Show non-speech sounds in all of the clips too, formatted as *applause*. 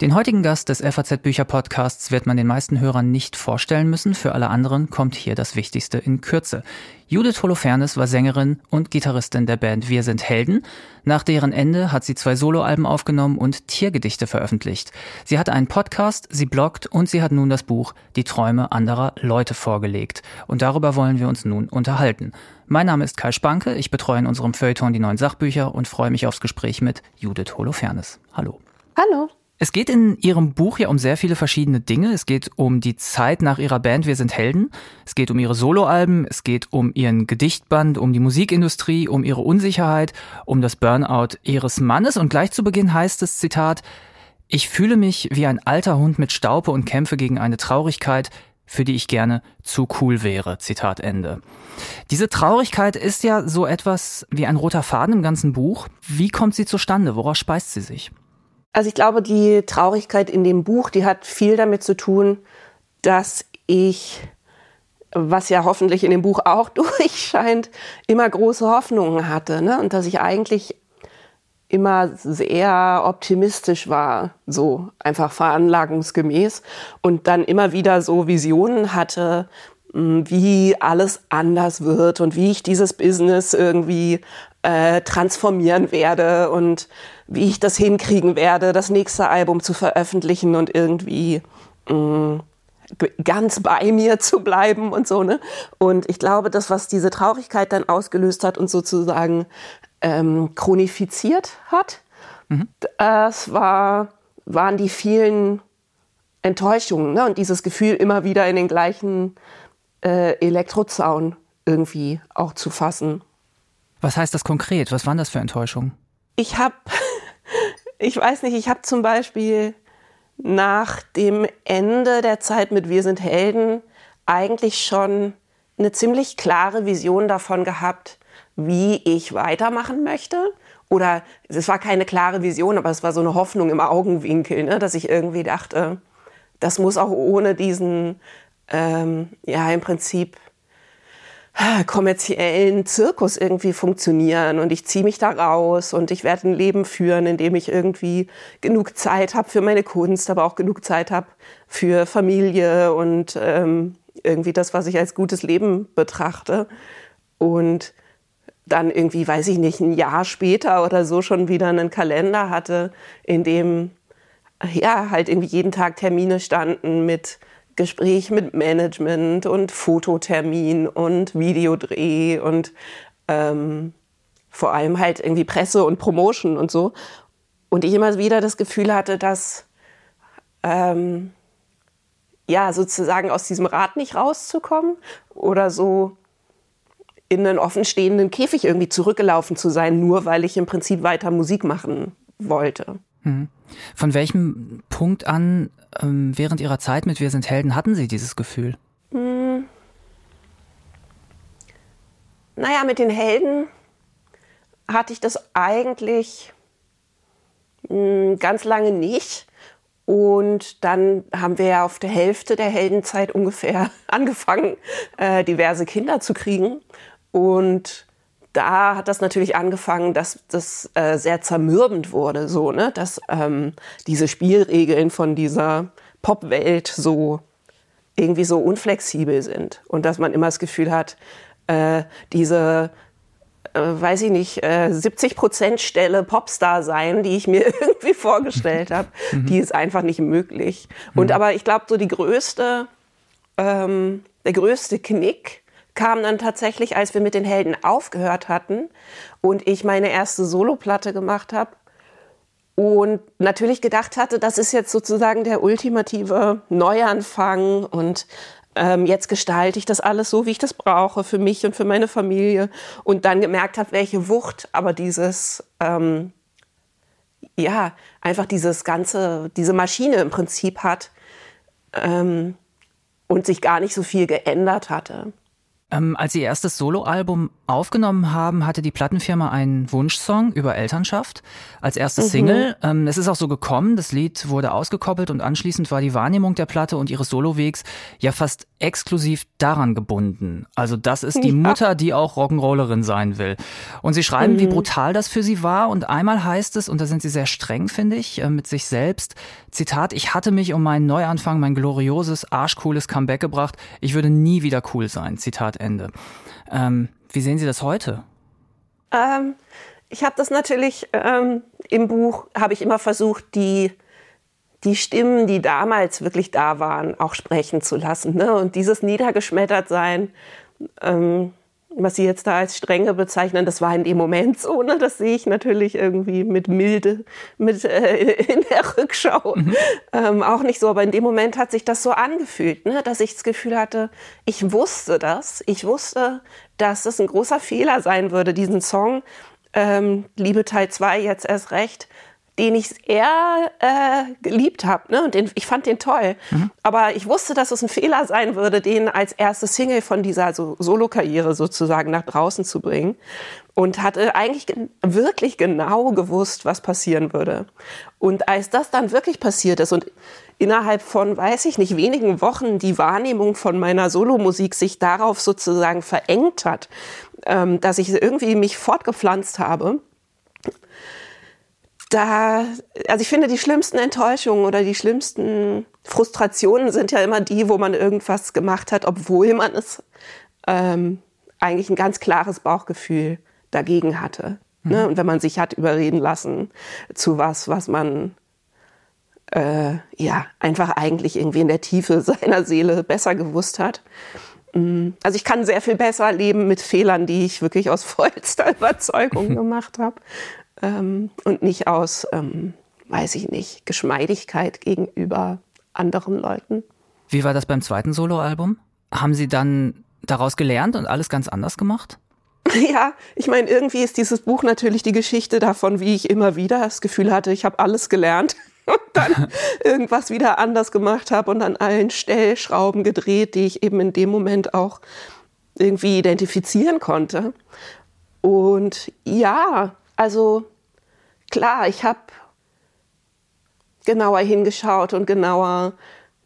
Den heutigen Gast des FAZ Bücher Podcasts wird man den meisten Hörern nicht vorstellen müssen. Für alle anderen kommt hier das Wichtigste in Kürze. Judith Holofernes war Sängerin und Gitarristin der Band Wir sind Helden. Nach deren Ende hat sie zwei Soloalben aufgenommen und Tiergedichte veröffentlicht. Sie hatte einen Podcast, sie bloggt und sie hat nun das Buch Die Träume anderer Leute vorgelegt. Und darüber wollen wir uns nun unterhalten. Mein Name ist Kai Spanke, ich betreue in unserem Feuilleton die neuen Sachbücher und freue mich aufs Gespräch mit Judith Holofernes. Hallo. Hallo. Es geht in Ihrem Buch ja um sehr viele verschiedene Dinge. Es geht um die Zeit nach Ihrer Band Wir sind Helden. Es geht um Ihre Soloalben. Es geht um Ihren Gedichtband, um die Musikindustrie, um Ihre Unsicherheit, um das Burnout Ihres Mannes. Und gleich zu Beginn heißt es, Zitat, ich fühle mich wie ein alter Hund mit Staupe und kämpfe gegen eine Traurigkeit, für die ich gerne zu cool wäre. Zitat Ende. Diese Traurigkeit ist ja so etwas wie ein roter Faden im ganzen Buch. Wie kommt sie zustande? Woraus speist sie sich? Also ich glaube, die Traurigkeit in dem Buch, die hat viel damit zu tun, dass ich, was ja hoffentlich in dem Buch auch *laughs* durchscheint, immer große Hoffnungen hatte. Ne? Und dass ich eigentlich immer sehr optimistisch war, so einfach veranlagungsgemäß. Und dann immer wieder so Visionen hatte, hm, wie alles anders wird und wie ich dieses Business irgendwie äh, transformieren werde und wie ich das hinkriegen werde, das nächste Album zu veröffentlichen und irgendwie mh, mm, ganz bei mir zu bleiben und so, ne? Und ich glaube, das, was diese Traurigkeit dann ausgelöst hat und sozusagen ähm, chronifiziert hat, mhm. das war, waren die vielen Enttäuschungen ne? und dieses Gefühl, immer wieder in den gleichen äh, Elektrozaun irgendwie auch zu fassen. Was heißt das konkret? Was waren das für Enttäuschungen? Ich habe ich weiß nicht, ich habe zum Beispiel nach dem Ende der Zeit mit Wir sind Helden eigentlich schon eine ziemlich klare Vision davon gehabt, wie ich weitermachen möchte. Oder es war keine klare Vision, aber es war so eine Hoffnung im Augenwinkel, ne, dass ich irgendwie dachte, das muss auch ohne diesen, ähm, ja, im Prinzip kommerziellen Zirkus irgendwie funktionieren und ich ziehe mich da raus und ich werde ein Leben führen, in dem ich irgendwie genug Zeit habe für meine Kunst, aber auch genug Zeit habe für Familie und ähm, irgendwie das, was ich als gutes Leben betrachte. Und dann irgendwie, weiß ich nicht, ein Jahr später oder so schon wieder einen Kalender hatte, in dem ja halt irgendwie jeden Tag Termine standen mit Gespräch mit Management und Fototermin und Videodreh und ähm, vor allem halt irgendwie Presse und Promotion und so. Und ich immer wieder das Gefühl hatte, dass ähm, ja sozusagen aus diesem Rad nicht rauszukommen oder so in einen offenstehenden Käfig irgendwie zurückgelaufen zu sein, nur weil ich im Prinzip weiter Musik machen wollte. Mhm. Von welchem Punkt an ähm, während Ihrer Zeit mit Wir sind Helden hatten Sie dieses Gefühl? Hm. Naja, mit den Helden hatte ich das eigentlich hm, ganz lange nicht. Und dann haben wir ja auf der Hälfte der Heldenzeit ungefähr *laughs* angefangen, äh, diverse Kinder zu kriegen. Und da hat das natürlich angefangen, dass das äh, sehr zermürbend wurde, so, ne, dass ähm, diese Spielregeln von dieser Popwelt so irgendwie so unflexibel sind und dass man immer das Gefühl hat, äh, diese äh, weiß ich nicht, äh, 70 Prozent Stelle Popstar sein, die ich mir *laughs* irgendwie vorgestellt habe, mhm. die ist einfach nicht möglich. Und mhm. aber ich glaube, so die größte, ähm, der größte Knick kam dann tatsächlich, als wir mit den Helden aufgehört hatten und ich meine erste Soloplatte gemacht habe und natürlich gedacht hatte, das ist jetzt sozusagen der ultimative Neuanfang und ähm, jetzt gestalte ich das alles so, wie ich das brauche für mich und für meine Familie und dann gemerkt habe, welche Wucht aber dieses ähm, ja einfach dieses ganze diese Maschine im Prinzip hat ähm, und sich gar nicht so viel geändert hatte. Ähm, als ihr erstes Soloalbum aufgenommen haben, hatte die Plattenfirma einen Wunschsong über Elternschaft als erste mhm. Single. Ähm, es ist auch so gekommen, das Lied wurde ausgekoppelt und anschließend war die Wahrnehmung der Platte und ihres Solowegs ja fast exklusiv daran gebunden. Also das ist die ja. Mutter, die auch Rock'n'Rollerin sein will. Und Sie schreiben, mhm. wie brutal das für sie war. Und einmal heißt es, und da sind Sie sehr streng, finde ich, äh, mit sich selbst, Zitat, ich hatte mich um meinen Neuanfang, mein glorioses, arschcooles Comeback gebracht. Ich würde nie wieder cool sein. Zitat Ende. Ähm, wie sehen Sie das heute? Ähm, ich habe das natürlich ähm, im Buch, habe ich immer versucht, die, die Stimmen, die damals wirklich da waren, auch sprechen zu lassen. Ne? Und dieses Niedergeschmettertsein, ähm, was Sie jetzt da als Strenge bezeichnen, das war in dem Moment so. Ne? Das sehe ich natürlich irgendwie mit Milde mit, äh, in der Rückschau mhm. ähm, auch nicht so. Aber in dem Moment hat sich das so angefühlt, ne? dass ich das Gefühl hatte, ich wusste das. Ich wusste, dass es ein großer Fehler sein würde, diesen Song ähm, Liebe Teil 2 jetzt erst recht den ich eher äh, geliebt habe. Ne? Und den, ich fand den toll. Mhm. Aber ich wusste, dass es ein Fehler sein würde, den als erste Single von dieser so Solo-Karriere sozusagen nach draußen zu bringen. Und hatte eigentlich wirklich genau gewusst, was passieren würde. Und als das dann wirklich passiert ist und innerhalb von, weiß ich nicht, wenigen Wochen die Wahrnehmung von meiner Solomusik sich darauf sozusagen verengt hat, ähm, dass ich irgendwie mich fortgepflanzt habe, da, also ich finde, die schlimmsten Enttäuschungen oder die schlimmsten Frustrationen sind ja immer die, wo man irgendwas gemacht hat, obwohl man es ähm, eigentlich ein ganz klares Bauchgefühl dagegen hatte. Mhm. Ne? Und wenn man sich hat überreden lassen zu was, was man äh, ja einfach eigentlich irgendwie in der Tiefe *laughs* seiner Seele besser gewusst hat. Mm, also ich kann sehr viel besser leben mit Fehlern, die ich wirklich aus *laughs* vollster Überzeugung *laughs* gemacht habe ähm, und nicht aus, ähm, weiß ich nicht, Geschmeidigkeit gegenüber anderen Leuten. Wie war das beim zweiten Soloalbum? Haben Sie dann daraus gelernt und alles ganz anders gemacht? *laughs* Ja, ich meine, irgendwie ist dieses Buch natürlich die Geschichte davon, wie ich immer wieder das Gefühl hatte, ich habe alles gelernt *laughs* und dann *laughs* irgendwas wieder anders gemacht habe und an allen Stellschrauben gedreht, die ich eben in dem Moment auch irgendwie identifizieren konnte. Und ja, also klar, ich habe genauer hingeschaut und genauer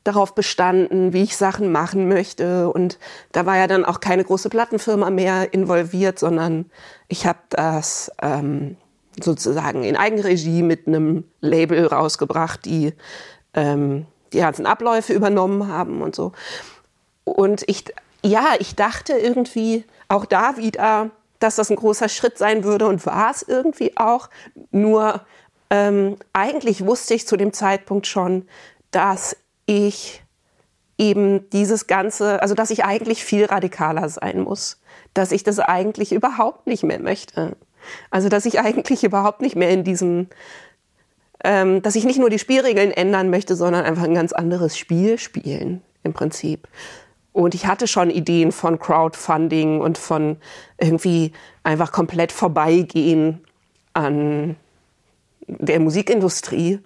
darauf bestanden, wie ich Sachen machen möchte. Und da war ja dann auch keine große Plattenfirma mehr involviert, sondern ich habe das ähm, sozusagen in Eigenregie mit einem Label rausgebracht, die ähm, die ganzen Abläufe übernommen haben und so. Und ich, ja, ich dachte irgendwie auch da wieder, dass das ein großer Schritt sein würde und war es irgendwie auch. Nur ähm, eigentlich wusste ich zu dem Zeitpunkt schon, dass ich eben dieses Ganze, also dass ich eigentlich viel radikaler sein muss, dass ich das eigentlich überhaupt nicht mehr möchte. Also dass ich eigentlich überhaupt nicht mehr in diesem, ähm, dass ich nicht nur die Spielregeln ändern möchte, sondern einfach ein ganz anderes Spiel spielen im Prinzip. Und ich hatte schon Ideen von Crowdfunding und von irgendwie einfach komplett vorbeigehen an der Musikindustrie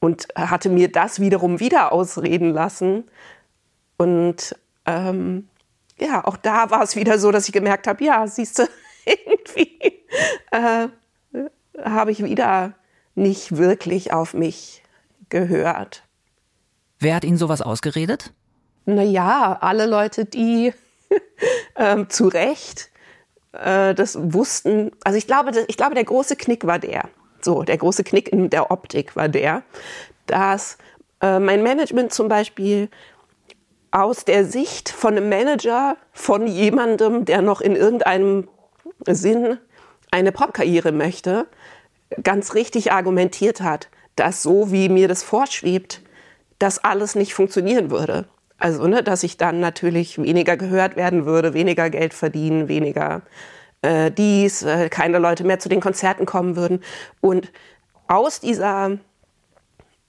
und hatte mir das wiederum wieder ausreden lassen. Und ähm, ja, auch da war es wieder so, dass ich gemerkt habe, ja, siehst du, *laughs* irgendwie äh, habe ich wieder nicht wirklich auf mich gehört. Wer hat Ihnen sowas ausgeredet? Naja, alle Leute, die *laughs* ähm, zu Recht äh, das wussten, also ich glaube, ich glaube, der große Knick war der, so, der große Knick in der Optik war der, dass äh, mein Management zum Beispiel aus der Sicht von einem Manager, von jemandem, der noch in irgendeinem Sinn eine Popkarriere möchte, ganz richtig argumentiert hat, dass so wie mir das vorschwebt, das alles nicht funktionieren würde. Also, ne, dass ich dann natürlich weniger gehört werden würde, weniger Geld verdienen, weniger äh, dies, äh, keine Leute mehr zu den Konzerten kommen würden. Und aus dieser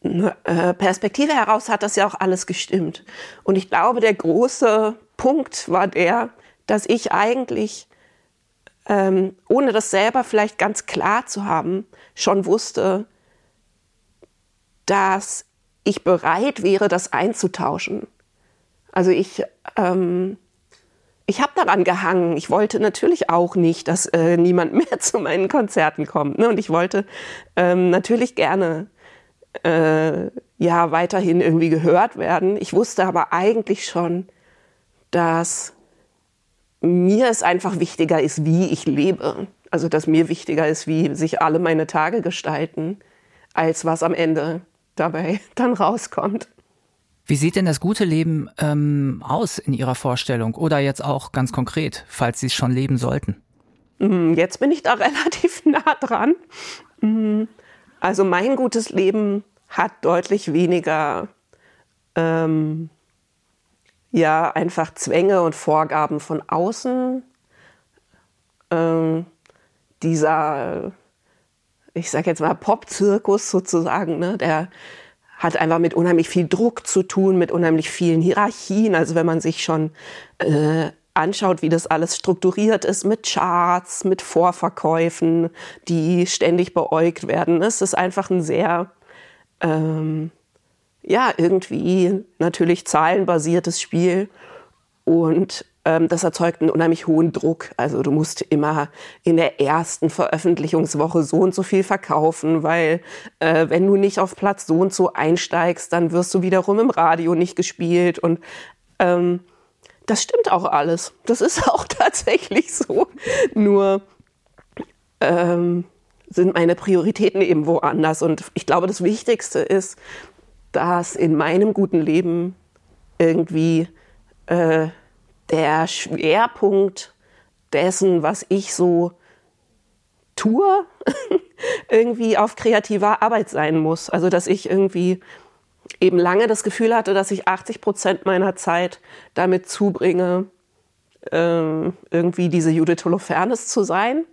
ne, äh, Perspektive heraus hat das ja auch alles gestimmt. Und ich glaube, der große Punkt war der, dass ich eigentlich, ähm, ohne das selber vielleicht ganz klar zu haben, schon wusste, dass ich bereit wäre, das einzutauschen. Also ich, ähm, ich habe daran gehangen. Ich wollte natürlich auch nicht, dass äh, niemand *laughs* mehr zu meinen Konzerten kommt. Ne? Und ich wollte ähm, natürlich gerne äh, ja weiterhin irgendwie gehört werden. Ich wusste aber eigentlich schon, dass mir es einfach wichtiger ist, wie ich lebe. Also dass mir wichtiger ist, wie sich alle meine Tage gestalten, als was am Ende dabei *laughs* dann rauskommt. Wie sieht denn das gute Leben ähm, aus in Ihrer Vorstellung oder jetzt auch ganz konkret, falls Sie es schon leben sollten? Mm, jetzt bin ich da *laughs* relativ nah dran. Mm, also mein gutes Leben hat deutlich weniger ähm, ja einfach Zwänge und Vorgaben von außen. Ähm, dieser, ich sag jetzt mal Pop-Zirkus sozusagen, ne, der hat einfach mit unheimlich viel Druck zu tun, mit unheimlich vielen Hierarchien. Also wenn man sich schon äh, anschaut, wie das alles strukturiert ist mit Charts, mit Vorverkäufen, die ständig beäugt werden, es ist einfach ein sehr ähm, ja, irgendwie natürlich zahlenbasiertes Spiel und das erzeugt einen unheimlich hohen Druck. Also du musst immer in der ersten Veröffentlichungswoche so und so viel verkaufen, weil äh, wenn du nicht auf Platz so und so einsteigst, dann wirst du wiederum im Radio nicht gespielt und ähm, das stimmt auch alles. Das ist *laughs* auch tatsächlich so. Nur ähm, sind meine Prioritäten eben woanders. Und ich glaube, das Wichtigste ist, dass in meinem guten Leben irgendwie äh, der Schwerpunkt dessen, was ich so tue, *laughs* irgendwie auf kreativer Arbeit sein muss. Also dass ich irgendwie eben lange das Gefühl hatte, dass ich 80 Prozent meiner Zeit damit zubringe, ähm, irgendwie diese Judith Holofernes zu sein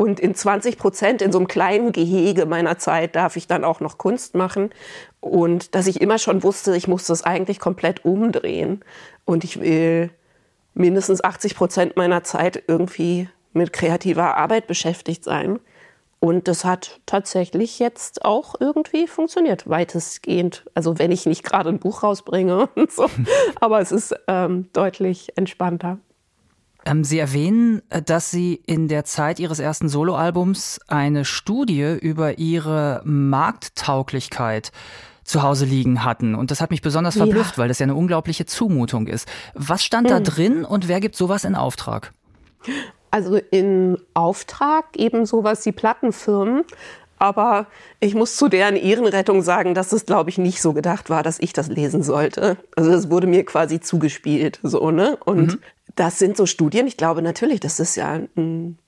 und in 20 Prozent in so einem kleinen Gehege meiner Zeit darf ich dann auch noch Kunst machen. Und dass ich immer schon wusste, ich muss das eigentlich komplett umdrehen. Und ich will mindestens 80 Prozent meiner Zeit irgendwie mit kreativer Arbeit beschäftigt sein. Und das hat tatsächlich jetzt auch irgendwie funktioniert, weitestgehend. Also wenn ich nicht gerade ein Buch rausbringe *laughs* und so. Aber es ist ähm, deutlich entspannter. Ähm, Sie erwähnen, äh, dass Sie in der Zeit Ihres ersten Soloalbums eine Studie über Ihre Markttauglichkeit zu Hause liegen hatten. Und das hat mich besonders verblüfft, ja. weil das ja eine unglaubliche Zumutung ist. Was stand hm. da drin und wer gibt sowas in Auftrag? Also in Auftrag eben sowas die Plattenfirmen. Aber ich muss zu deren Ehrenrettung sagen, dass es, glaube ich, nicht so gedacht war, dass ich das lesen sollte. Also das wurde mir quasi zugespielt, so, ne? Und mhm das sind so Studien, ich glaube natürlich, das ist ja ein,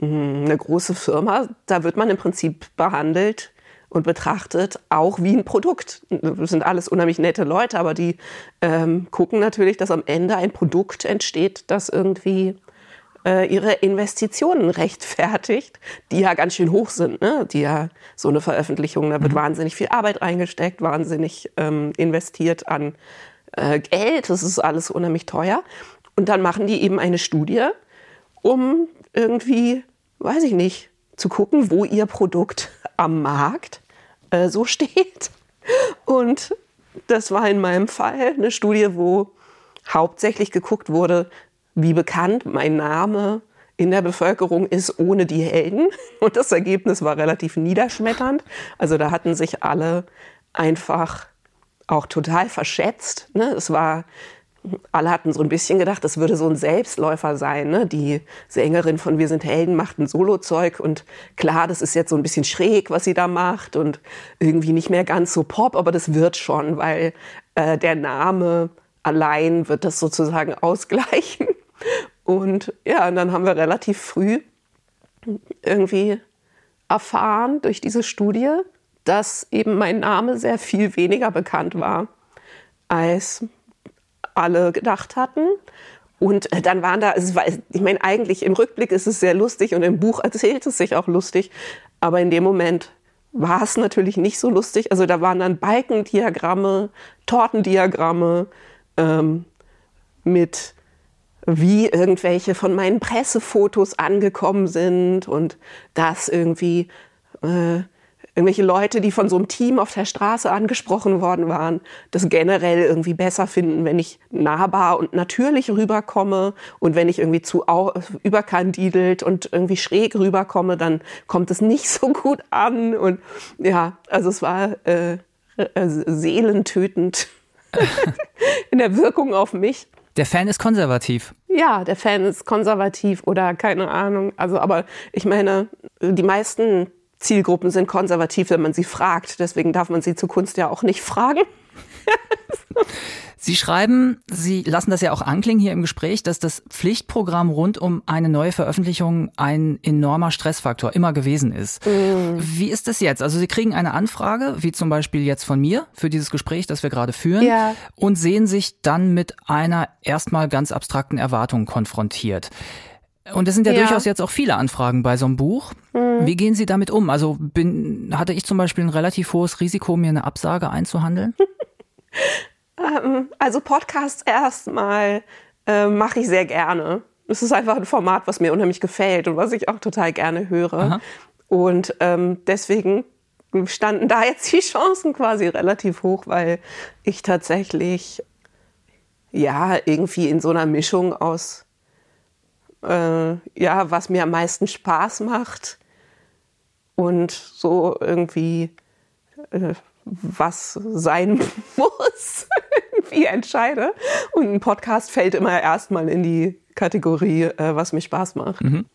eine große Firma, da wird man im Prinzip behandelt und betrachtet auch wie ein Produkt. Das sind alles unheimlich nette Leute, aber die ähm, gucken natürlich, dass am Ende ein Produkt entsteht, das irgendwie äh, ihre Investitionen rechtfertigt, die ja ganz schön hoch sind. Ne? Die ja so eine Veröffentlichung, da wird mhm. wahnsinnig viel Arbeit reingesteckt, wahnsinnig ähm, investiert an äh, Geld. Das ist alles unheimlich teuer. Und dann machen die eben eine Studie, um irgendwie, weiß ich nicht, zu gucken, wo ihr Produkt am Markt äh, so *laughs* steht. Und das war in meinem Fall eine Studie, wo hauptsächlich geguckt wurde, wie bekannt mein Name in der Bevölkerung ist ohne die Helden. *laughs* Und das Ergebnis war relativ niederschmetternd. Also da hatten sich alle einfach auch total verschätzt. Ne? Es war alle hatten so ein bisschen gedacht, das würde so ein Selbstläufer sein. Ne? Die Sängerin von Wir sind Helden macht ein Solozeug und klar, das ist jetzt so ein bisschen schräg, was sie da macht und irgendwie nicht mehr ganz so Pop, aber das wird schon, weil äh, der Name allein wird das sozusagen *laughs* ausgleichen. Und ja, und dann haben wir relativ früh irgendwie erfahren durch diese Studie, dass eben mein Name sehr viel weniger bekannt war als alle gedacht hatten. Und äh, dann waren da, es war, ich meine, eigentlich im Rückblick ist es sehr lustig und im Buch *laughs* erzählt es sich auch lustig, aber in dem Moment war es natürlich nicht so lustig. Also da waren dann Balkendiagramme, Tortendiagramme ähm, mit wie irgendwelche von meinen Pressefotos angekommen sind und das irgendwie äh, irgendwelche Leute, die von so einem Team auf der Straße angesprochen worden waren, das generell irgendwie besser finden, wenn ich nahbar und natürlich rüberkomme und wenn ich irgendwie zu überkandidelt und irgendwie schräg rüberkomme, dann kommt es nicht *laughs* so gut an und ja, also es war äh, äh, seelentötend *laughs* in der Wirkung auf mich. Der Fan ist konservativ. Ja, der Fan ist konservativ oder keine Ahnung. Also, aber ich meine, die meisten Zielgruppen sind konservativ, wenn man sie fragt. Deswegen darf man sie zu Kunst ja auch nicht fragen. Sie schreiben, Sie lassen das ja auch anklingen hier im Gespräch, dass das Pflichtprogramm rund um eine neue Veröffentlichung ein enormer Stressfaktor immer gewesen ist. Mm. Wie ist das jetzt? Also Sie kriegen eine Anfrage, wie zum Beispiel jetzt von mir, für dieses Gespräch, das wir gerade führen, ja. und sehen sich dann mit einer erstmal ganz abstrakten Erwartung konfrontiert. Und es sind ja, ja, durchaus jetzt auch viele Anfragen bei so einem Buch. Mhm. Wie gehen Sie damit um? Also bin, hatte ich zum Beispiel ein relativ hohes Risiko, mir eine Absage einzuhandeln? *laughs* ähm, also Podcasts erstmal äh, mache ich sehr gerne. Es ist einfach ein Format, was mir unheimlich gefällt und was ich auch total gerne höre. Aha. Und ähm, deswegen standen da jetzt die Chancen quasi relativ hoch, weil ich tatsächlich ja irgendwie in so einer Mischung aus äh, ja, was mir am meisten Spaß macht und so irgendwie äh, was sein *laughs* muss, irgendwie entscheide. Und ein Podcast fällt immer erstmal in die Kategorie, äh, was mir Spaß macht. Mhm.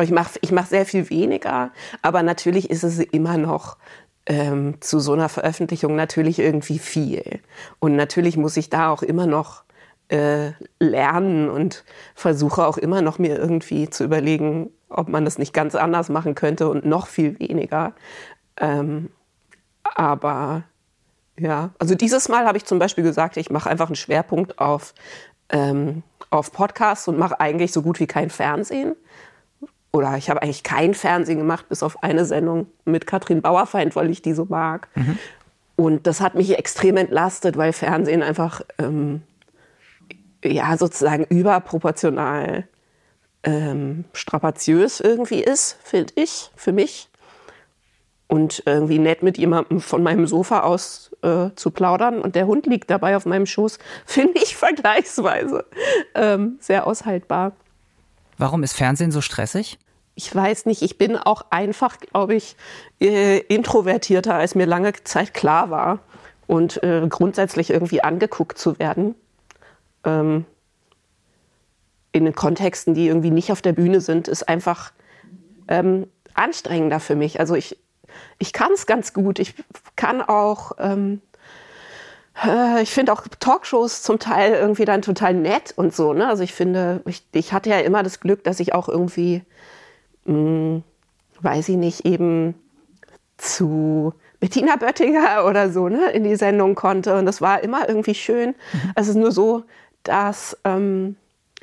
Ich mache ich mach sehr viel weniger, aber natürlich ist es immer noch ähm, zu so einer Veröffentlichung natürlich irgendwie viel. Und natürlich muss ich da auch immer noch äh, lernen und versuche auch immer noch mir irgendwie zu überlegen, ob man das nicht ganz anders machen könnte und noch viel weniger. Ähm, aber ja, also dieses Mal habe ich zum Beispiel gesagt, ich mache einfach einen Schwerpunkt auf, ähm, auf Podcasts und mache eigentlich so gut wie kein Fernsehen. Oder ich habe eigentlich kein Fernsehen gemacht, bis auf eine Sendung mit Katrin Bauerfeind, weil ich die so mag. Mhm. Und das hat mich extrem entlastet, weil Fernsehen einfach ähm, ja sozusagen überproportional ähm, strapaziös irgendwie ist, finde ich, für mich. Und irgendwie nett mit jemandem von meinem Sofa aus äh, zu plaudern und der Hund liegt dabei auf meinem Schoß, *laughs* finde ich vergleichsweise ähm, sehr aushaltbar. Warum ist Fernsehen so stressig? Ich weiß nicht, ich bin auch einfach, glaube ich, äh, introvertierter, als mir lange Zeit klar war. Und äh, grundsätzlich irgendwie angeguckt zu werden, ähm, in den Kontexten, die irgendwie nicht auf der Bühne sind, ist einfach ähm, anstrengender für mich. Also ich, ich kann es ganz gut. Ich kann auch, ähm, äh, ich finde auch Talkshows zum Teil irgendwie dann total nett und so. Ne? Also ich finde, ich, ich hatte ja immer das Glück, dass ich auch irgendwie, mh, hm, weiß ich nicht, eben zu Bettina Böttinger oder so ne, in die Sendung konnte. Und das war immer irgendwie schön. Mhm. Es ist nur so, dass ähm,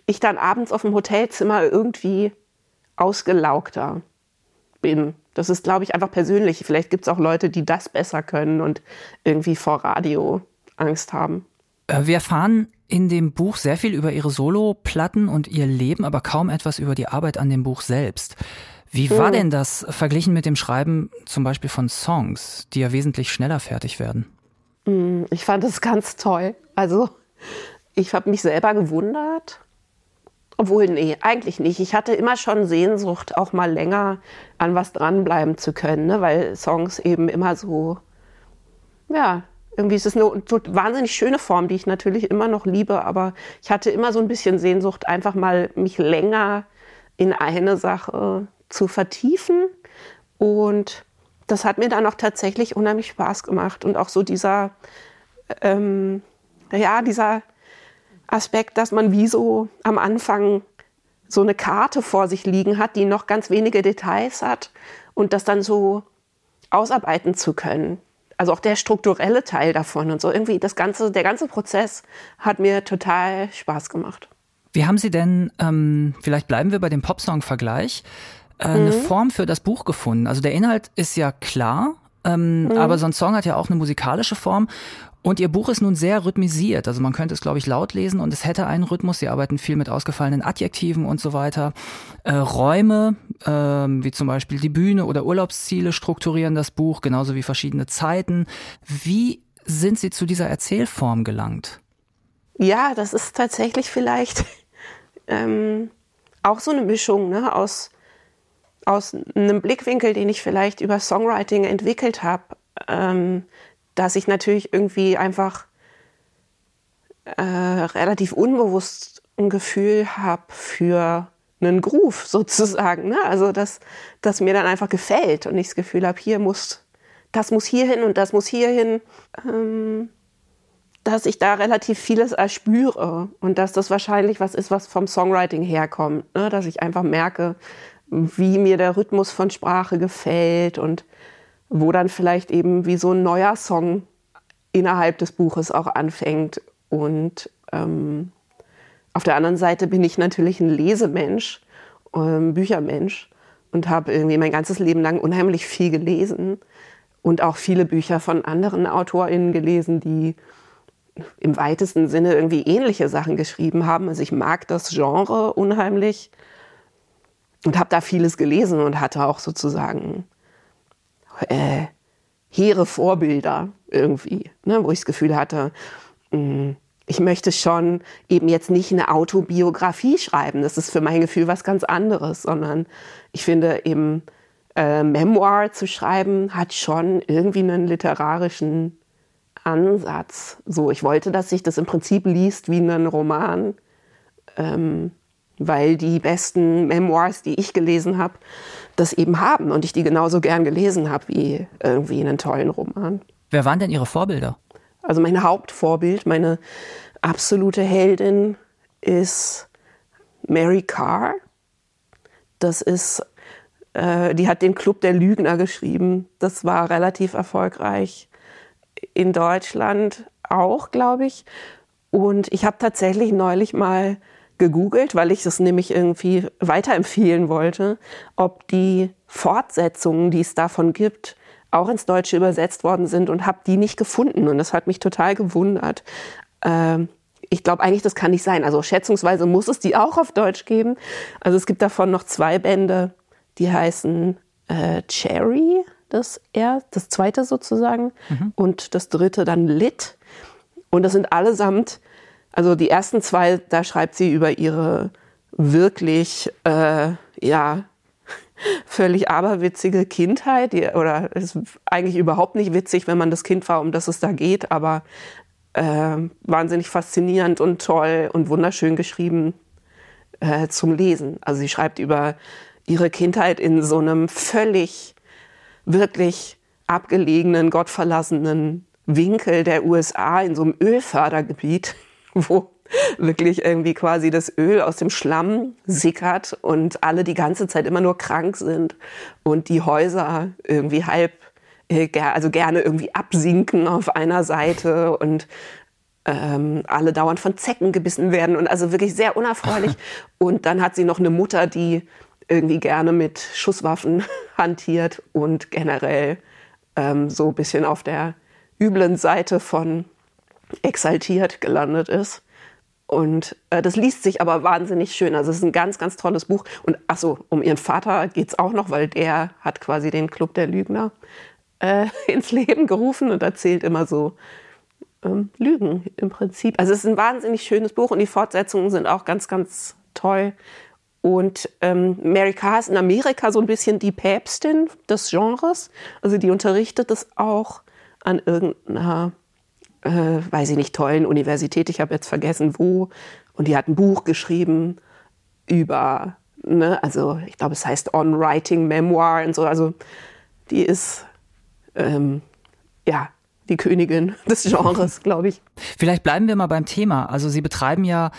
ich dann abends auf dem Hotelzimmer irgendwie ausgelaugter bin. Das ist, glaube ich, einfach persönlich. Vielleicht gibt es auch Leute, die das besser können und irgendwie vor Radio Angst haben. Äh, wir erfahren in dem Buch sehr viel über ihre Soloplatten und ihr Leben, aber kaum etwas über die Arbeit an dem Buch selbst. Wie war mhm. denn das verglichen mit dem Schreiben zum Beispiel von Songs, die ja wesentlich schneller fertig werden? Hm, ich fand das ganz toll. Also ich habe mich selber gewundert. Obwohl, nee, eigentlich nicht. Ich hatte immer schon Sehnsucht, auch mal länger an was dranbleiben zu können, ne? weil Songs eben immer so, ja, irgendwie ist es eine so wahnsinnig schöne Form, die ich natürlich immer noch liebe, aber ich hatte immer so ein bisschen Sehnsucht, einfach mal mich länger in eine Sache zu vertiefen. Und das hat mir dann auch tatsächlich unheimlich Spaß gemacht. Und auch so dieser, ähm, ja, dieser Aspekt, dass man wie so am Anfang so eine Karte vor sich liegen hat, die noch ganz wenige Details hat und das dann so ausarbeiten zu können. Also auch der strukturelle Teil davon und so irgendwie das ganze, der ganze Prozess hat mir total Spaß gemacht. Wie haben Sie denn, ähm, vielleicht bleiben wir bei dem Popsong-Vergleich, äh, mhm. eine Form für das Buch gefunden? Also der Inhalt ist ja klar, ähm, mhm. aber so ein Song hat ja auch eine musikalische Form Und Ihr Buch ist nun sehr rhythmisiert. Also man könnte es, glaube ich, laut lesen und es hätte einen Rhythmus. Sie arbeiten viel mit ausgefallenen Adjektiven und so weiter. Äh, Räume, äh, wie zum Beispiel die Bühne oder Urlaubsziele, strukturieren das Buch, genauso wie verschiedene Zeiten. Wie sind Sie zu dieser Erzählform gelangt? Ja, das ist tatsächlich vielleicht *laughs* ähm, auch so eine Mischung ne, aus, aus einem Blickwinkel, den ich vielleicht über Songwriting entwickelt habe. Ähm, dass ich natürlich irgendwie einfach äh, relativ unbewusst ein Gefühl habe für einen Groove *laughs* sozusagen. Ne? Also dass das mir dann einfach gefällt und ich das Gefühl habe, hier muss, das muss hier hin und das muss hier hin. Ähm, dass ich da relativ vieles erspüre und dass das wahrscheinlich was ist, was vom Songwriting herkommt. Ne? Dass ich einfach merke, wie mir der Rhythmus von Sprache gefällt und wo dann vielleicht eben wie so ein neuer Song innerhalb des Buches auch anfängt. Und ähm, auf der anderen Seite bin ich natürlich ein Lesemensch, ähm, Büchermensch und habe irgendwie mein ganzes Leben lang unheimlich viel gelesen und auch viele Bücher von anderen AutorInnen gelesen, die im weitesten Sinne irgendwie ähnliche Sachen geschrieben haben. Also ich mag das Genre unheimlich und habe da vieles gelesen und hatte auch sozusagen äh, hehre Vorbilder irgendwie, ne, wo ich das Gefühl hatte, mh, mm, ich möchte schon eben jetzt nicht eine Autobiografie schreiben. Das ist für mein Gefühl was ganz anderes, sondern ich finde eben äh, Memoir zu schreiben hat schon irgendwie einen literarischen Ansatz. So, ich wollte, dass sich das im Prinzip liest wie ein Roman, ähm, weil die besten Memoirs, die ich gelesen habe, das eben haben und ich die genauso gern gelesen habe wie irgendwie einen tollen Roman. Wer waren denn Ihre Vorbilder? Also mein Hauptvorbild, meine absolute Heldin ist Mary Carr. Das ist, äh, die hat den Club der Lügner geschrieben. Das war relativ erfolgreich in Deutschland auch, glaube ich. Und ich habe tatsächlich neulich mal gegoogelt, weil ich es nämlich irgendwie weiterempfehlen wollte, ob die Fortsetzungen, die es davon gibt, auch ins Deutsche übersetzt worden sind und habe die nicht gefunden. Und das hat mich total gewundert. Ähm, ich glaube eigentlich, das kann nicht sein. Also schätzungsweise muss es die auch auf Deutsch geben. Also es gibt davon noch zwei Bände, die heißen äh, Cherry, das er, das zweite sozusagen, mhm. und das dritte dann Lit. Und das sind allesamt also die ersten zwei, da schreibt sie über ihre wirklich, äh, ja, *laughs* völlig aberwitzige Kindheit, die, oder ist eigentlich überhaupt nicht witzig, wenn man das Kind war, um das es da geht, aber äh, wahnsinnig faszinierend und toll und wunderschön geschrieben äh, zum Lesen. Also sie schreibt über ihre Kindheit in so einem völlig, wirklich abgelegenen, gottverlassenen Winkel der USA in so einem Ölfördergebiet *laughs* wo wirklich irgendwie quasi das Öl aus dem Schlamm sickert und alle die ganze Zeit immer nur krank sind und die Häuser irgendwie halb, äh, also gerne irgendwie absinken auf einer Seite und ähm, alle dauernd von Zecken gebissen werden und also wirklich sehr unerfreulich. *laughs* und dann hat sie noch eine Mutter, die irgendwie gerne mit Schusswaffen *laughs* hantiert und generell ähm, so ein bisschen auf der üblen Seite von exaltiert gelandet ist. Und äh, das liest sich aber wahnsinnig schön. Also es ist ein ganz, ganz tolles Buch. Und ach so, um ihren Vater geht es auch noch, weil der hat quasi den Club der Lügner äh, *laughs* ins Leben gerufen und erzählt immer so ähm, Lügen im Prinzip. Also es ist ein wahnsinnig schönes Buch und die Fortsetzungen sind auch ganz, ganz toll. Und ähm, Mary Carr ist in Amerika so ein bisschen die Päpstin des Genres. Also die unterrichtet es auch an irgendeiner äh, weiß ich nicht, tollen Universität, ich habe jetzt vergessen wo, und die hat ein Buch geschrieben über, ne, also ich glaube, es heißt On Writing Memoir und so, also die ist, ähm, ja, die Königin *laughs* des Genres, glaube ich. Vielleicht bleiben wir mal beim Thema. Also Sie betreiben ja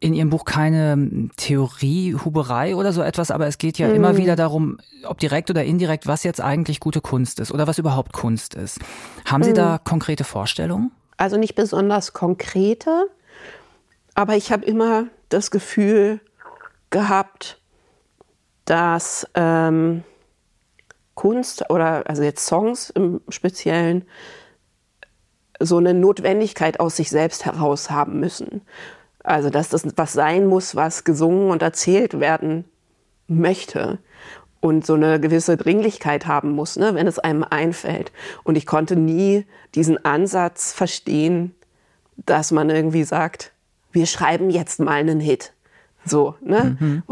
in Ihrem Buch keine Theoriehuberei oder so etwas, aber es geht ja mhm. immer wieder darum, ob direkt oder indirekt, was jetzt eigentlich gute Kunst ist oder was überhaupt Kunst ist. Haben Sie mhm. da konkrete Vorstellungen? Also nicht besonders konkrete, aber ich habe immer das Gefühl gehabt, dass ähm, Kunst oder also jetzt Songs im Speziellen so eine Notwendigkeit aus sich selbst heraus haben müssen. Also, dass das was sein muss, was gesungen und erzählt werden möchte und so eine gewisse Dringlichkeit haben muss, ne, wenn es einem einfällt. Und ich konnte nie diesen Ansatz verstehen, dass man irgendwie sagt, wir schreiben jetzt mal einen Hit. So, ne? Mhm.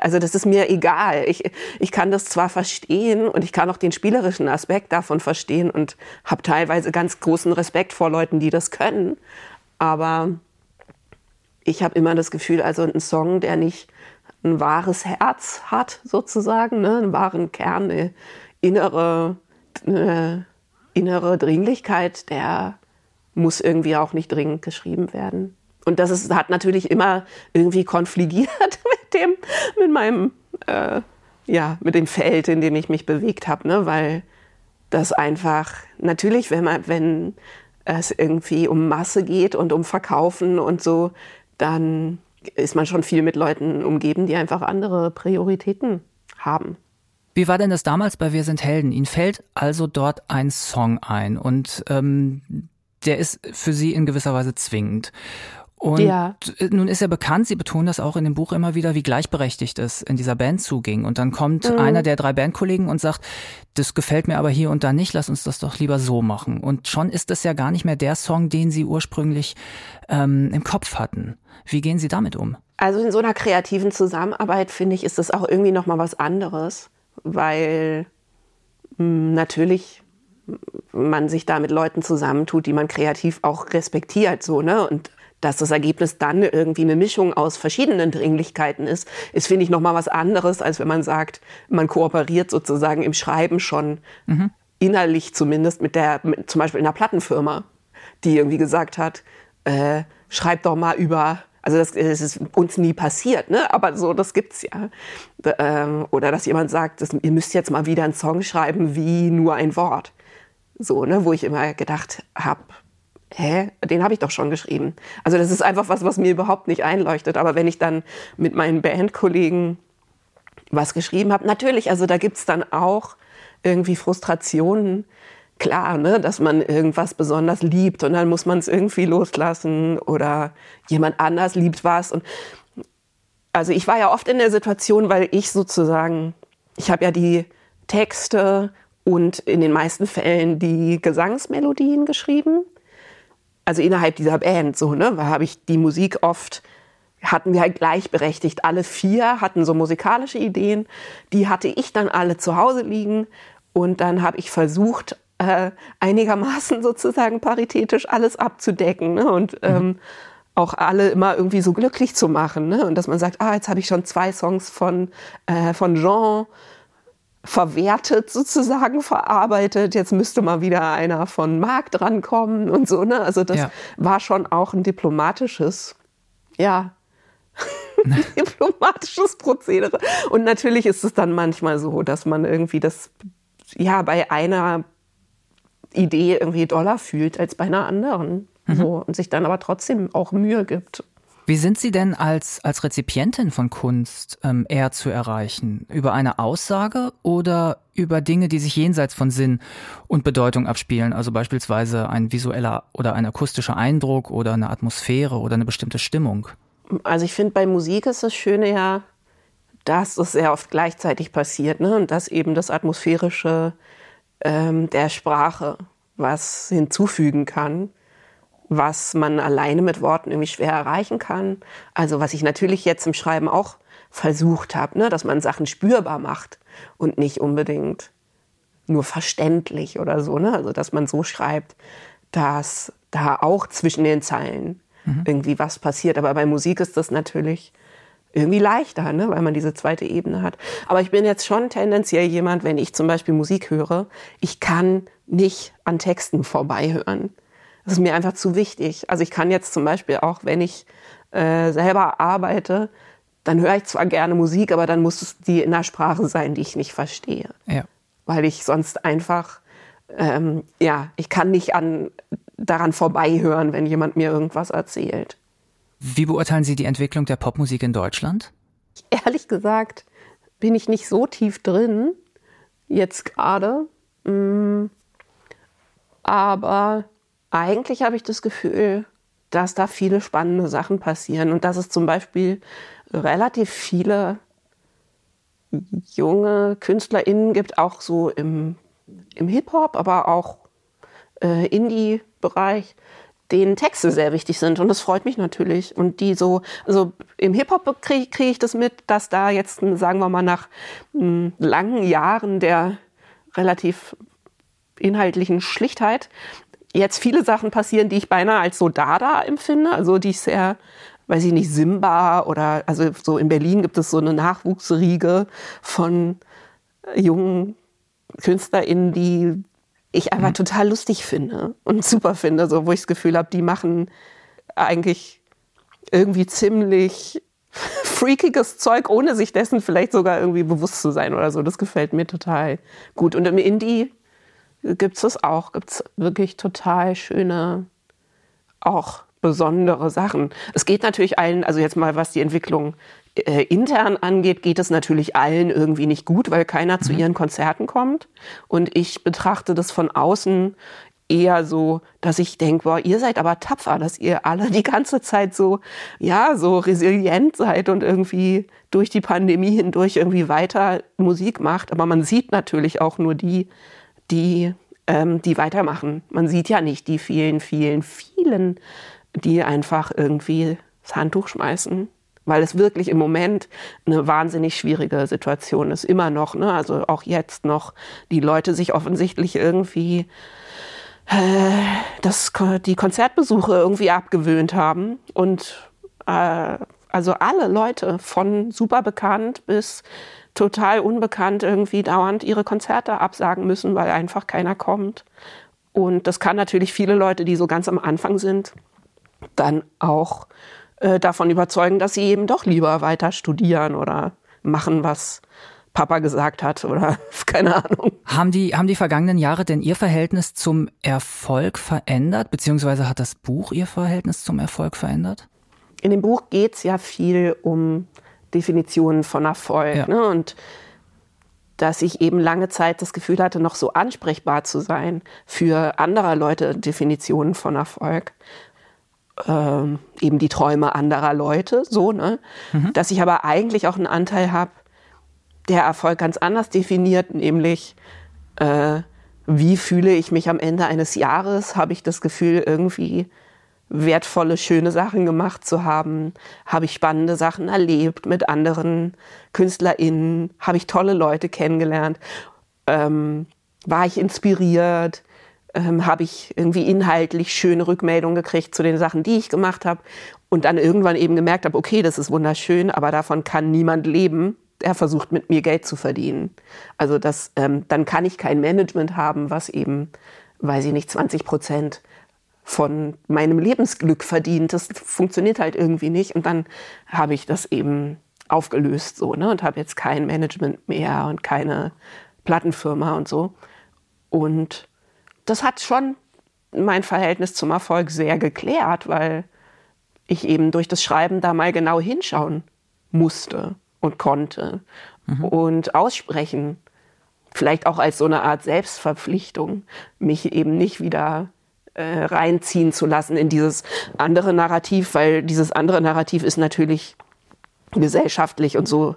Also das ist mir egal. Ich, ich kann das zwar verstehen und ich kann auch den spielerischen Aspekt davon verstehen und habe teilweise ganz großen Respekt vor Leuten, die das können. Aber ich habe immer das Gefühl, also ein Song, der nicht ein wahres Herz hat, sozusagen, ne? einen wahren Kern, eine innere, eine innere Dringlichkeit, der muss irgendwie auch nicht dringend geschrieben werden. Und das ist, hat natürlich immer irgendwie konfligiert *laughs* mit dem, mit meinem, äh, ja, mit dem Feld, in dem ich mich bewegt habe, ne? weil das einfach, natürlich, wenn man, wenn es irgendwie um Masse geht und um Verkaufen und so, dann ist man schon viel mit Leuten umgeben, die einfach andere Prioritäten haben. Wie war denn das damals bei Wir sind Helden? Ihnen fällt also dort ein Song ein und ähm, der ist für Sie in gewisser Weise zwingend. Und ja. nun ist ja bekannt, Sie betonen das auch in dem Buch immer wieder, wie gleichberechtigt es in dieser Band zuging. Und dann kommt mhm. einer der drei Bandkollegen und sagt, das gefällt mir aber hier und da nicht, lass uns das doch lieber so machen. Und schon ist das ja gar nicht mehr der Song, den Sie ursprünglich ähm, im Kopf hatten. Wie gehen Sie damit um? Also in so einer kreativen Zusammenarbeit finde ich, ist das auch irgendwie noch mal was anderes, weil mh, hm, natürlich man sich da mit Leuten zusammentut, die man kreativ auch respektiert, so ne und dass das Ergebnis dann irgendwie eine Mischung aus verschiedenen Dringlichkeiten ist, ist, finde ich, nochmal was anderes, als wenn man sagt, man kooperiert sozusagen im Schreiben schon mhm. innerlich zumindest mit der, mit, zum Beispiel in einer Plattenfirma, die irgendwie gesagt hat, äh, schreib doch mal über also das, das, ist uns nie passiert, ne? Aber so, das gibt's ja. Ähm, oder dass jemand sagt, das, ihr müsst jetzt mal wieder einen Song schreiben wie nur ein Wort. So, ne? Wo ich immer gedacht habe, hä, den habe ich doch schon geschrieben. Also das ist einfach was, was mir überhaupt nicht einleuchtet. Aber wenn ich dann mit meinen Bandkollegen was geschrieben habe, natürlich, also da gibt's dann auch irgendwie Frustrationen. Klar, ne, dass man irgendwas besonders liebt und dann muss man es irgendwie loslassen oder jemand anders liebt was. Und also ich war ja oft in der Situation, weil ich sozusagen, ich habe ja die Texte und in den meisten Fällen die Gesangsmelodien geschrieben also innerhalb dieser Band so, ne, habe ich die Musik oft hatten wir halt gleichberechtigt. Alle vier hatten so musikalische Ideen. Die hatte ich dann alle zu Hause liegen. Und dann habe ich versucht, äh, einigermaßen *laughs* sozusagen paritätisch alles abzudecken. Ne? Und mhm. ähm, auch alle immer irgendwie so glücklich zu machen. Ne? Und dass man sagt, ah, jetzt habe ich schon zwei Songs von, äh, von Jean verwertet sozusagen, verarbeitet. Jetzt müsste mal wieder einer von Marc drankommen und so. Ne? Also das ja. war schon auch ein diplomatisches, ja, *laughs* *laughs* diplomatisches Prozedere. Und natürlich ist es dann manchmal so, dass man irgendwie das, ja, bei einer Idee irgendwie doller fühlt als bei einer anderen. Mhm. So, und sich dann aber trotzdem auch Mühe gibt. Wie sind Sie denn als, als Rezipientin von Kunst ähm, eher zu erreichen? Über eine Aussage oder über Dinge, die sich jenseits von Sinn und Bedeutung abspielen? Also beispielsweise ein visueller oder ein akustischer Eindruck oder eine Atmosphäre oder eine bestimmte Stimmung? Also ich finde, bei Musik ist das Schöne ja, dass es sehr oft gleichzeitig passiert ne? und dass eben das Atmosphärische ähm, der Sprache was hinzufügen kann was man alleine mit Worten irgendwie schwer erreichen kann. Also was ich natürlich jetzt im Schreiben auch versucht habe, ne, dass man Sachen spürbar macht und nicht unbedingt nur verständlich oder so. Ne? Also dass man so schreibt, dass da auch zwischen den Zeilen mhm. irgendwie was passiert. Aber bei Musik ist das natürlich irgendwie leichter, ne? weil man diese zweite Ebene hat. Aber ich bin jetzt schon tendenziell jemand, wenn ich zum Beispiel Musik höre, ich kann nicht an Texten vorbeihören. Das ist mir einfach zu wichtig. Also ich kann jetzt zum Beispiel auch, wenn ich äh, selber arbeite, dann höre ich zwar gerne Musik, aber dann muss es die in einer Sprache sein, die ich nicht verstehe. Ja. Weil ich sonst einfach, ähm, ja, ich kann nicht an, daran vorbeihören, wenn jemand mir irgendwas erzählt. Wie beurteilen Sie die Entwicklung der Popmusik in Deutschland? Ehrlich gesagt bin ich nicht so tief drin, jetzt gerade. Mm, aber eigentlich habe ich das Gefühl, dass da viele spannende Sachen passieren und dass es zum Beispiel relativ viele junge KünstlerInnen gibt, auch so im, im Hip-Hop, aber auch äh, Indie-Bereich, denen Texte sehr wichtig sind. Und das freut mich natürlich. Und die so, also im Hip-Hop kriege krieg ich das mit, dass da jetzt, sagen wir mal, nach m, langen Jahren der relativ inhaltlichen Schlichtheit jetzt viele Sachen passieren, die ich beinahe als so Dada empfinde, also die ich sehr, weiß ich nicht, Simba oder, also so in Berlin gibt es so eine Nachwuchsriege von jungen KünstlerInnen, die ich einfach mhm. total lustig finde und super finde, so wo ich das Gefühl habe, die machen eigentlich irgendwie ziemlich *laughs* freakiges Zeug, ohne sich dessen vielleicht sogar irgendwie bewusst zu sein oder so. Das gefällt mir total gut. Und im Indie gibt es auch, gibt es wirklich total schöne, auch besondere Sachen. Es geht natürlich allen, also jetzt mal was die Entwicklung äh, intern angeht, geht es natürlich allen irgendwie nicht gut, weil keiner mhm. zu ihren Konzerten kommt. Und ich betrachte das von außen eher so, dass ich denke, boah, ihr seid aber tapfer, dass ihr alle die ganze Zeit so, ja, so resilient seid und irgendwie durch die Pandemie hindurch irgendwie weiter Musik macht. Aber man sieht natürlich auch nur die, die, ähm, die weitermachen. Man sieht ja nicht die vielen, vielen, vielen, die einfach irgendwie das Handtuch schmeißen weil es wirklich im Moment eine wahnsinnig schwierige Situation ist, immer noch, ne? also auch jetzt noch, die Leute sich offensichtlich irgendwie äh, das, die Konzertbesuche irgendwie abgewöhnt haben und äh, also alle Leute von super bekannt bis total unbekannt irgendwie dauernd ihre Konzerte absagen müssen, weil einfach keiner kommt. Und das kann natürlich viele Leute, die so ganz am Anfang sind, dann auch äh, davon überzeugen, dass sie eben doch lieber weiter studieren oder machen, was Papa gesagt hat oder *laughs* keine Ahnung. Haben die, haben die vergangenen Jahre denn Ihr Verhältnis zum Erfolg verändert, beziehungsweise hat das Buch Ihr Verhältnis zum Erfolg verändert? In dem Buch geht es ja viel um Definitionen von Erfolg. Ja. Ne? Und dass ich eben lange Zeit das Gefühl hatte, noch so ansprechbar zu sein für andere Leute Definitionen von Erfolg ähm, eben die Träume anderer Leute, so, ne? Mhm. Dass ich aber eigentlich auch einen Anteil habe, der Erfolg ganz anders definiert, nämlich äh, wie fühle ich mich am Ende eines Jahres? Habe ich das Gefühl, irgendwie wertvolle, schöne Sachen gemacht zu haben? Habe ich spannende Sachen erlebt mit anderen KünstlerInnen? Habe ich tolle Leute kennengelernt? Ähm, war ich inspiriert? ähm, habe ich irgendwie inhaltlich schöne Rückmeldungen gekriegt zu den Sachen, die ich gemacht habe. Und dann irgendwann eben gemerkt habe, okay, das ist wunderschön, aber davon kann niemand leben. Er versucht mit mir Geld zu verdienen. Also das, ähm, dann kann ich kein Management haben, was eben, weiß ich nicht, 20 Prozent von meinem Lebensglück verdient. Das funktioniert halt irgendwie nicht. Und dann habe ich das eben aufgelöst so, ne? Und habe jetzt kein Management mehr und keine Plattenfirma und so. Und das hat schon mein Verhältnis zum Erfolg sehr geklärt, weil ich eben durch das Schreiben da mal genau hinschauen musste und konnte mhm. und aussprechen. Vielleicht auch als so eine Art Selbstverpflichtung, mich eben nicht wieder äh, reinziehen zu lassen in dieses andere Narrativ, weil dieses andere Narrativ ist natürlich gesellschaftlich und so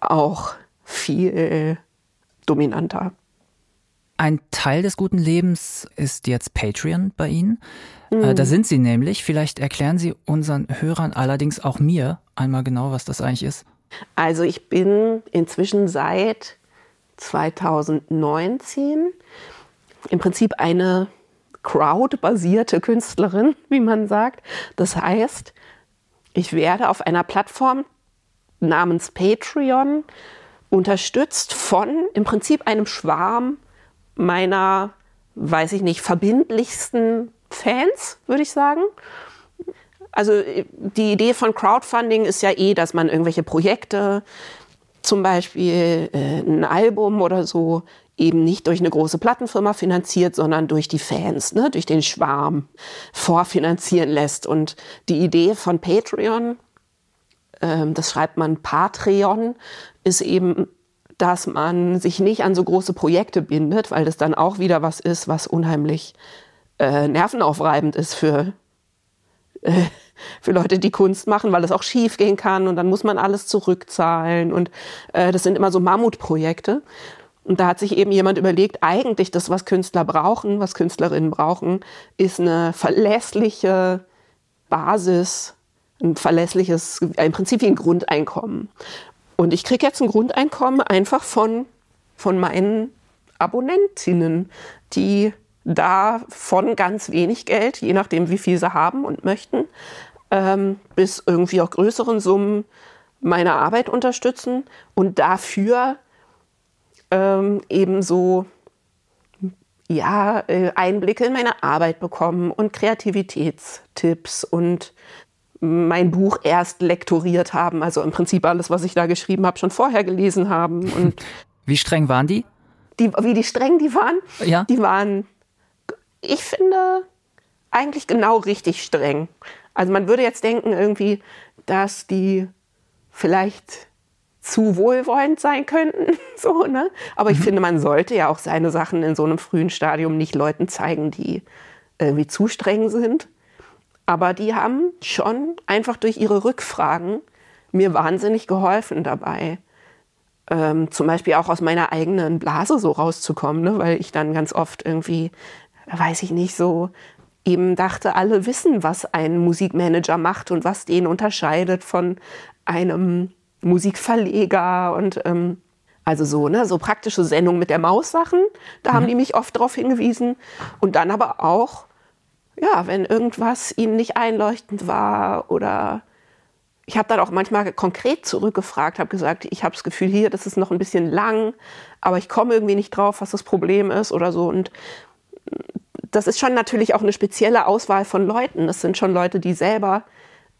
auch viel dominanter. Ein Teil des guten Lebens ist jetzt Patreon bei Ihnen. Mhm. Äh, da sind Sie nämlich. Vielleicht erklären Sie unseren Hörern, allerdings auch mir, einmal genau, was das eigentlich ist. Also ich bin inzwischen seit 2019 im Prinzip eine Crowd-basierte Künstlerin, wie man sagt. Das heißt, ich werde auf einer Plattform namens Patreon unterstützt von im Prinzip einem Schwarm meiner, weiß ich nicht, verbindlichsten Fans, würde ich sagen. Also die Idee von Crowdfunding ist ja eh, dass man irgendwelche Projekte, zum Beispiel äh, ein Album oder so, eben nicht durch eine große Plattenfirma finanziert, sondern durch die Fans, ne, durch den Schwarm vorfinanzieren lässt. Und die Idee von Patreon, ähm, das schreibt man Patreon, ist eben dass man sich nicht an so große Projekte bindet, weil das dann auch wieder was ist, was unheimlich äh, nervenaufreibend ist für, äh, für Leute, die Kunst machen, weil es auch schief gehen kann und dann muss man alles zurückzahlen und äh, das sind immer so Mammutprojekte. Und da hat sich eben jemand überlegt, eigentlich das, was Künstler brauchen, was Künstlerinnen brauchen, ist eine verlässliche Basis, ein verlässliches, im Prinzip wie ein Grundeinkommen. Und ich kriege jetzt ein Grundeinkommen einfach von, von meinen Abonnentinnen, die da von ganz wenig Geld, je nachdem wie viel sie haben und möchten, ähm, bis irgendwie auch größeren Summen meine Arbeit unterstützen und dafür ähm, eben so ja, äh, Einblicke in meine Arbeit bekommen und Kreativitätstipps und mein Buch erst lektoriert haben. Also im Prinzip alles, was ich da geschrieben habe, schon vorher gelesen haben. *laughs* Und wie streng waren die? die? Wie die streng die waren? Ja. Die waren, ich finde, eigentlich genau richtig streng. Also man würde jetzt denken irgendwie, dass die vielleicht zu wohlwollend sein könnten. *laughs* So, ne? Aber ich mhm. finde, man sollte ja auch seine Sachen in so einem frühen Stadium nicht Leuten zeigen, die irgendwie zu streng sind. Aber die haben schon einfach durch ihre Rückfragen mir wahnsinnig geholfen dabei. Ähm, zum Beispiel auch aus meiner eigenen Blase so rauszukommen, ne? weil ich dann ganz oft irgendwie, weiß ich nicht, so eben dachte, alle wissen, was ein Musikmanager macht und was den unterscheidet von einem Musikverleger und ähm, also so, ne, so praktische Sendungen mit der Maus Sachen, da mhm. haben die mich oft darauf hingewiesen. Und dann aber auch, ja, wenn irgendwas ihnen nicht einleuchtend war oder ich habe dann auch manchmal konkret zurückgefragt, habe gesagt, ich habe das Gefühl hier, das ist noch ein bisschen lang, aber ich komme irgendwie nicht drauf, was das Problem ist oder so. Und das ist schon natürlich auch eine spezielle Auswahl von Leuten. Das sind schon Leute, die selber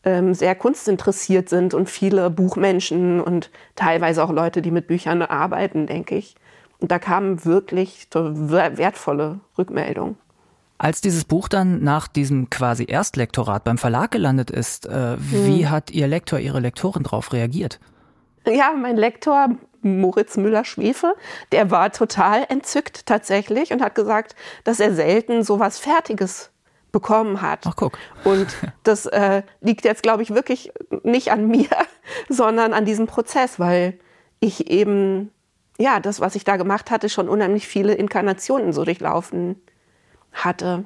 ähm, sehr kunstinteressiert sind und viele Buchmenschen und teilweise auch Leute, die mit Büchern arbeiten, denke ich. Und da kamen wirklich wertvolle Rückmeldungen. Als dieses Buch dann nach diesem quasi Erstlektorat beim Verlag gelandet ist, äh, wie hm. hat Ihr Lektor, Ihre Lektorin darauf reagiert? Ja, mein Lektor Moritz Müller-Schwefe, der war total entzückt tatsächlich und hat gesagt, dass er selten sowas Fertiges bekommen hat. Ach, guck. Und das äh, liegt jetzt, glaube ich, wirklich nicht an mir, *laughs* sondern an diesem Prozess, weil ich eben, ja, das, was ich da gemacht hatte, schon unheimlich viele Inkarnationen so durchlaufen hatte.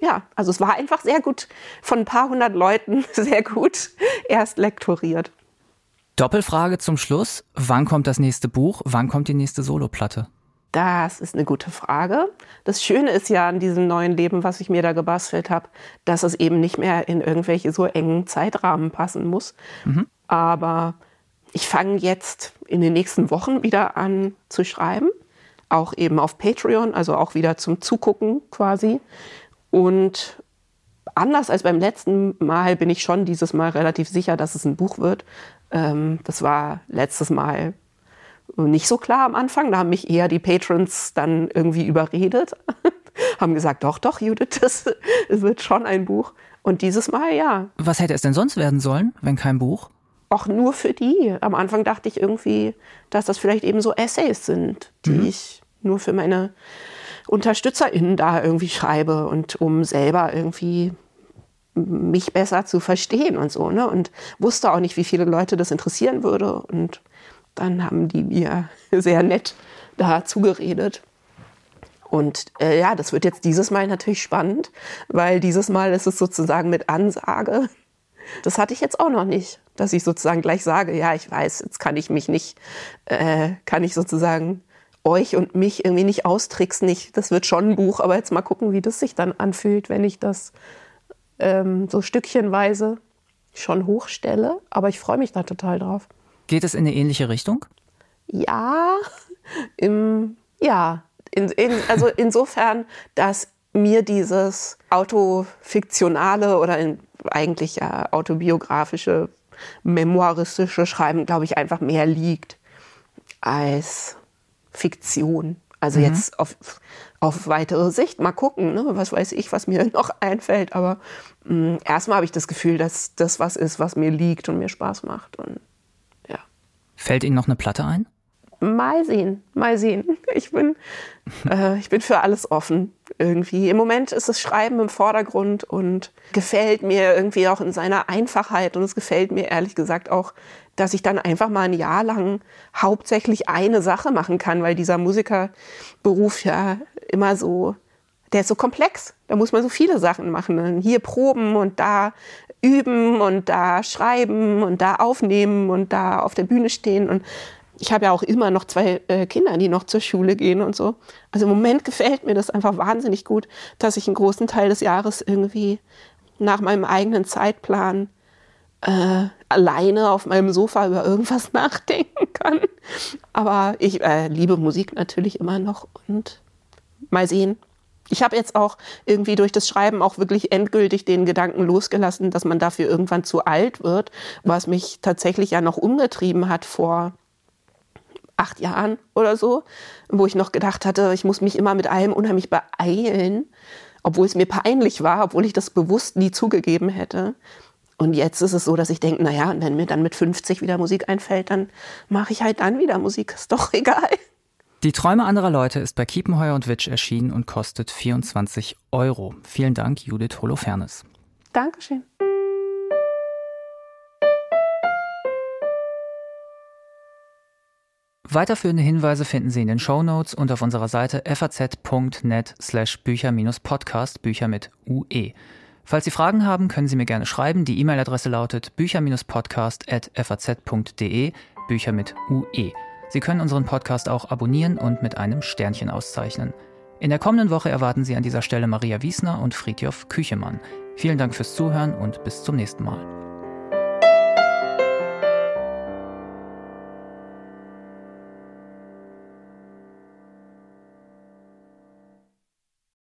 Ja, also es war einfach sehr gut, von ein paar hundert Leuten *laughs* sehr gut erst lektoriert. Doppelfrage zum Schluss. Wann kommt das nächste Buch? Wann kommt die nächste Soloplatte? Das ist eine gute Frage. Das Schöne ist ja an diesem neuen Leben, was ich mir da gebastelt habe, dass es eben nicht mehr in irgendwelche so engen Zeitrahmen passen muss. Mhm. Aber ich fange jetzt in den nächsten Wochen wieder an zu schreiben, auch eben auf Patreon, also auch wieder zum Zugucken quasi. Und anders als beim letzten Mal bin ich schon dieses Mal relativ sicher, dass es ein Buch wird. Ähm, das war letztes Mal nicht so klar am Anfang. Da haben mich eher die Patrons dann irgendwie überredet, *laughs* haben gesagt, doch, doch, Judith, das, das wird schon ein Buch. Und dieses Mal ja. Was hätte es denn sonst werden sollen, wenn kein Buch? Auch nur für die. Am Anfang dachte ich irgendwie, dass das vielleicht eben so Essays sind, die mhm. ich nur für meine UnterstützerInnen da irgendwie schreibe und um selber irgendwie mich besser zu verstehen und so, ne? Und wusste auch nicht, wie viele Leute das interessieren würde. Und dann haben die mir *laughs* sehr nett da zugeredet. Und äh, ja, das wird jetzt dieses Mal natürlich spannend, weil dieses Mal ist es sozusagen mit Ansage. Das hatte ich jetzt auch noch nicht, dass ich sozusagen gleich sage, ja, ich weiß, jetzt kann ich mich nicht, äh, kann ich sozusagen euch und mich irgendwie nicht austricksen. Ich, das wird schon ein Buch, aber jetzt mal gucken, wie das sich dann anfühlt, wenn ich das ähm, so stückchenweise schon hochstelle. Aber ich freue mich da total drauf. Geht es in eine ähnliche Richtung? Ja, im, ja. In, in, also insofern, dass mir dieses autofiktionale oder in, eigentlich ja autobiografische, memoiristische Schreiben, glaube ich, einfach mehr liegt als Fiktion. Also mhm. jetzt auf, auf weitere Sicht. Mal gucken, ne? was weiß ich, was mir *laughs* noch einfällt. Aber mh, mm, erstmal habe ich das Gefühl, dass das was ist, was mir liegt und mir Spaß macht. Und Fällt Ihnen noch eine Platte ein? Mal sehen, mal sehen. Ich bin, *laughs* äh, ich bin für alles offen irgendwie. Im Moment ist das Schreiben im Vordergrund und gefällt mir irgendwie auch in seiner Einfachheit. Und es gefällt mir ehrlich gesagt auch, dass ich dann einfach mal ein Jahr lang hauptsächlich eine Sache machen kann, weil dieser Musikerberuf ja immer so, der ist so komplex. Da muss man so viele Sachen machen. Hier proben und da üben und da schreiben und da aufnehmen und da auf der Bühne stehen und ich habe ja auch immer noch zwei äh, Kinder, die noch zur Schule gehen und so. Also im Moment *laughs* gefällt mir das einfach wahnsinnig gut, dass ich einen großen Teil des Jahres irgendwie nach meinem eigenen Zeitplan äh, alleine auf meinem Sofa über irgendwas *laughs* nachdenken kann. Aber ich äh, liebe Musik natürlich immer noch und mal sehen. Ich habe jetzt auch irgendwie durch das Schreiben auch wirklich endgültig den Gedanken losgelassen, dass man dafür irgendwann zu alt wird, was mich tatsächlich ja noch umgetrieben hat vor acht Jahren oder so, wo ich noch gedacht hatte, ich muss mich immer mit allem unheimlich beeilen, obwohl es mir peinlich war, obwohl ich das bewusst nie zugegeben hätte. Und jetzt ist es so, dass ich denke, naja, wenn mir dann mit 50 wieder Musik einfällt, dann mache ich halt dann wieder Musik, ist doch *laughs* egal. Die Träume anderer Leute ist bei Kiepenheuer und Witsch erschienen und kostet 24 Euro. Vielen Dank, Judith Holofernes. Dankeschön. Weiterführende Hinweise finden Sie in den Show Notes und auf unserer Seite faz.net slash Bücher-Podcast, Bücher mit UE. Falls Sie Fragen haben, können Sie mir gerne schreiben. Die E-Mail-Adresse lautet bücher-podcast.faz.de, Bücher mit UE. Sie können unseren Podcast auch abonnieren und mit einem Sternchen auszeichnen. In der kommenden Woche erwarten Sie an dieser Stelle Maria Wiesner und Friedjof Küchemann. Vielen Dank fürs Zuhören und bis zum nächsten Mal.